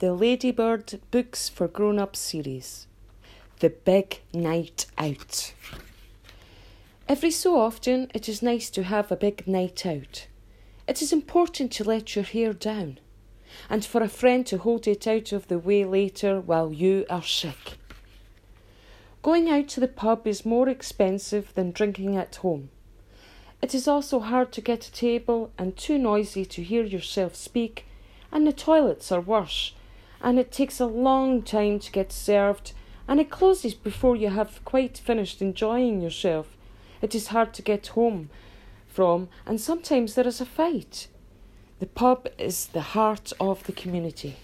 the Ladybird Books for Grown Ups series The Big Night Out. Every so often, it is nice to have a big night out. It is important to let your hair down and for a friend to hold it out of the way later while you are sick. Going out to the pub is more expensive than drinking at home. It is also hard to get a table and too noisy to hear yourself speak, and the toilets are worse, and it takes a long time to get served, and it closes before you have quite finished enjoying yourself. It is hard to get home from, and sometimes there is a fight. The pub is the heart of the community.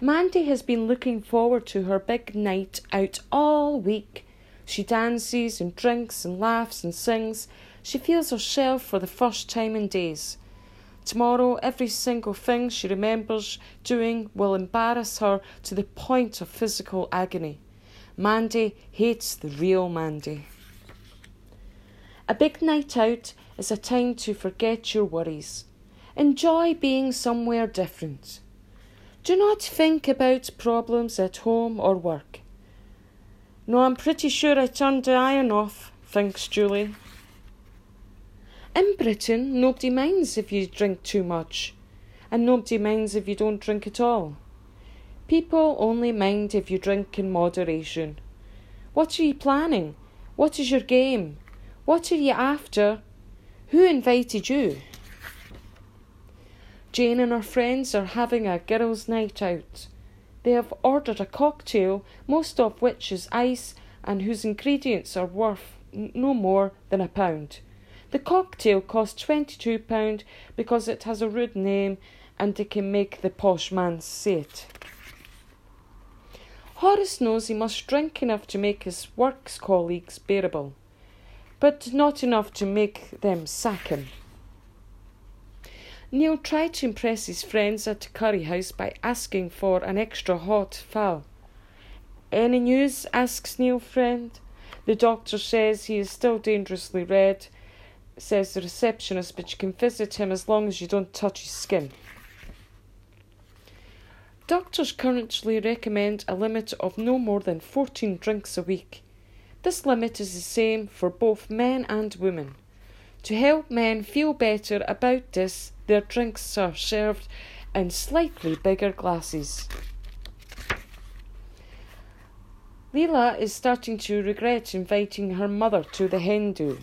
Mandy has been looking forward to her big night out all week. She dances and drinks and laughs and sings she feels herself for the first time in days. Tomorrow, every single thing she remembers doing will embarrass her to the point of physical agony. Mandy hates the real Mandy. A big night out is a time to forget your worries. Enjoy being somewhere different. Do not think about problems at home or work. No, I'm pretty sure I turned the iron off, thinks Julie. In Britain, nobody minds if you drink too much, and nobody minds if you don't drink at all. People only mind if you drink in moderation. What are you planning? What is your game? What are you after? Who invited you? Jane and her friends are having a girls' night out. They have ordered a cocktail, most of which is ice and whose ingredients are worth no more than a pound. The cocktail costs £22 because it has a rude name and it can make the posh man say it. Horace knows he must drink enough to make his works colleagues bearable, but not enough to make them sack him. Neil tried to impress his friends at the curry house by asking for an extra hot phall. Any news? asks Neil friend. The doctor says he is still dangerously red says the receptionist, but you can visit him as long as you don't touch his skin. Doctors currently recommend a limit of no more than 14 drinks a week. This limit is the same for both men and women. To help men feel better about this, their drinks are served in slightly bigger glasses. Leela is starting to regret inviting her mother to the hen do.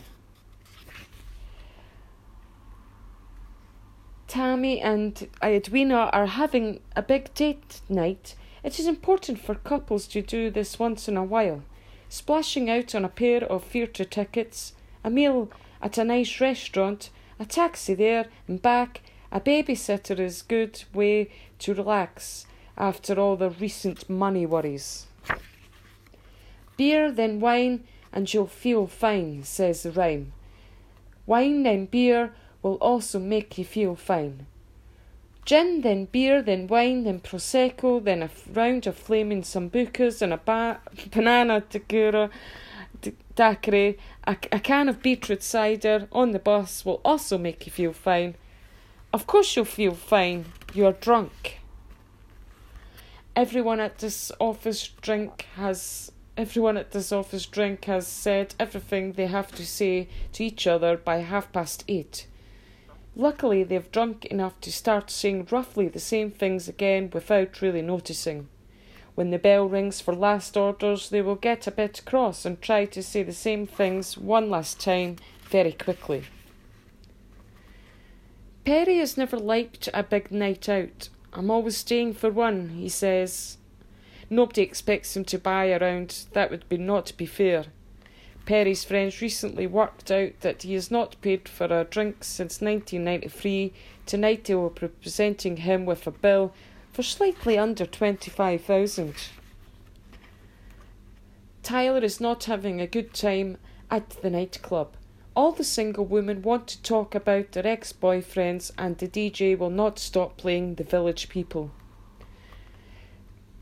Tammy and Edwina are having a big date night, it is important for couples to do this once in a while. Splashing out on a pair of theatre tickets, a meal at a nice restaurant, a taxi there and back, a babysitter is good way to relax after all the recent money worries. Beer, then wine, and you'll feel fine, says the rhyme. Wine, then beer, will also make you feel fine. Gin, then beer, then wine, then prosecco, then a round of flaming sambucas and a ba- banana daiquiri, daiquiri, a, a can of beetroot cider on the bus will also make you feel fine. Of course, you'll feel fine. You're drunk. Everyone at this office drink has everyone at this office drink has said everything they have to say to each other by half past eight. Luckily, they've drunk enough to start saying roughly the same things again without really noticing. When the bell rings for last orders, they will get a bit cross and try to say the same things one last time very quickly. Perry has never liked a big night out. I'm always staying for one, he says. Nobody expects him to buy around. That would be not be fair. Perry's friends recently worked out that he has not paid for a drink since 1993. Tonight they will be presenting him with a bill for slightly under 25,000. Tyler is not having a good time at the nightclub. All the single women want to talk about their ex boyfriends, and the DJ will not stop playing the village people.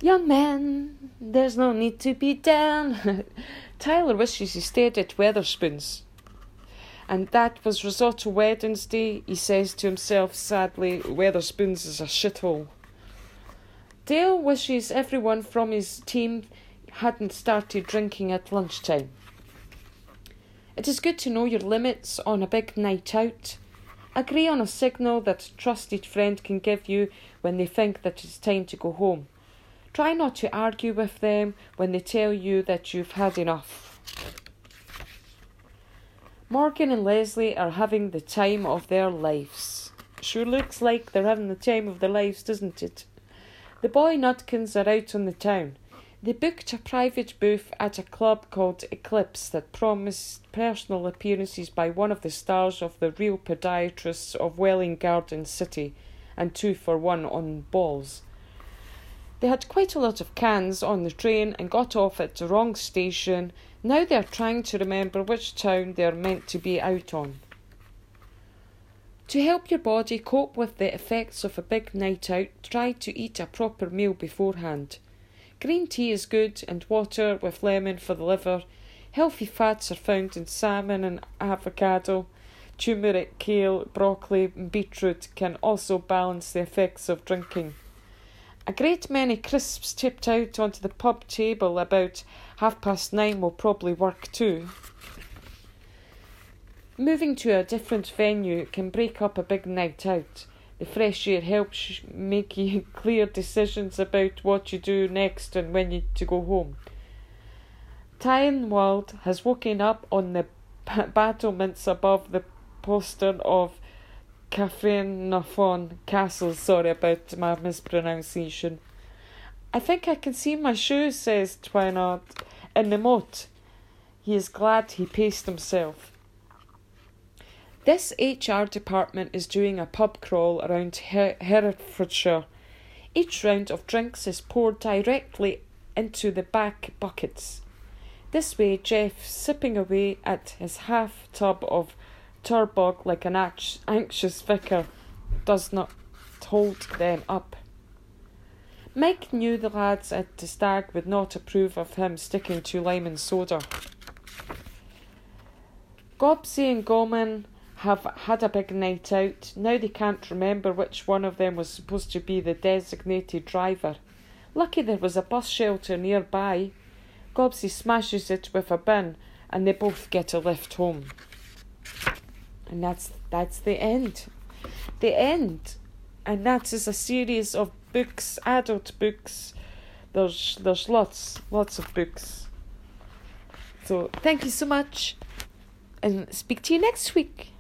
Young man, there's no need to be down. Tyler wishes he stayed at Wetherspoons. And that was Risotto Wednesday, he says to himself sadly. Wetherspoons is a shithole. Dale wishes everyone from his team hadn't started drinking at lunchtime. It is good to know your limits on a big night out. Agree on a signal that a trusted friend can give you when they think that it's time to go home. Try not to argue with them when they tell you that you've had enough. Morgan and Leslie are having the time of their lives. Sure looks like they're having the time of their lives, doesn't it? The boy Nudkins are out on the town. They booked a private booth at a club called Eclipse that promised personal appearances by one of the stars of the real podiatrists of Welwyn Garden City and two for one on balls. They had quite a lot of cans on the train and got off at the wrong station. Now they are trying to remember which town they are meant to be out on. To help your body cope with the effects of a big night out, try to eat a proper meal beforehand. Green tea is good and water with lemon for the liver. Healthy fats are found in salmon and avocado. Turmeric, kale, broccoli, and beetroot can also balance the effects of drinking. A great many crisps tipped out onto the pub table about half past nine will probably work too. Moving to a different venue can break up a big night out. The fresh air helps make you clear decisions about what you do next and when you to go home. Tynwald has woken up on the battlements above the poster of Caernarfon Castle. Sorry about my mispronunciation. I think I can see my shoes, says Twynard, in the moat. He is glad he paced himself. This HR department is doing a pub crawl around Her- Herefordshire. Each round of drinks is poured directly into the back buckets. This way, Jeff, sipping away at his half tub of Tuborg like an anxious vicar, does not hold them up. Mike knew the lads at the stag would not approve of him sticking to lime and soda. Gobsy and Goman have had a big night out. Now they can't remember which one of them was supposed to be the designated driver. Lucky there was a bus shelter nearby. Gobsy smashes it with a bin and they both get a lift home. And that's that's the end. The end. And that is a series of books, adult books. There's there's lots, lots of books. So thank you so much and speak to you next week.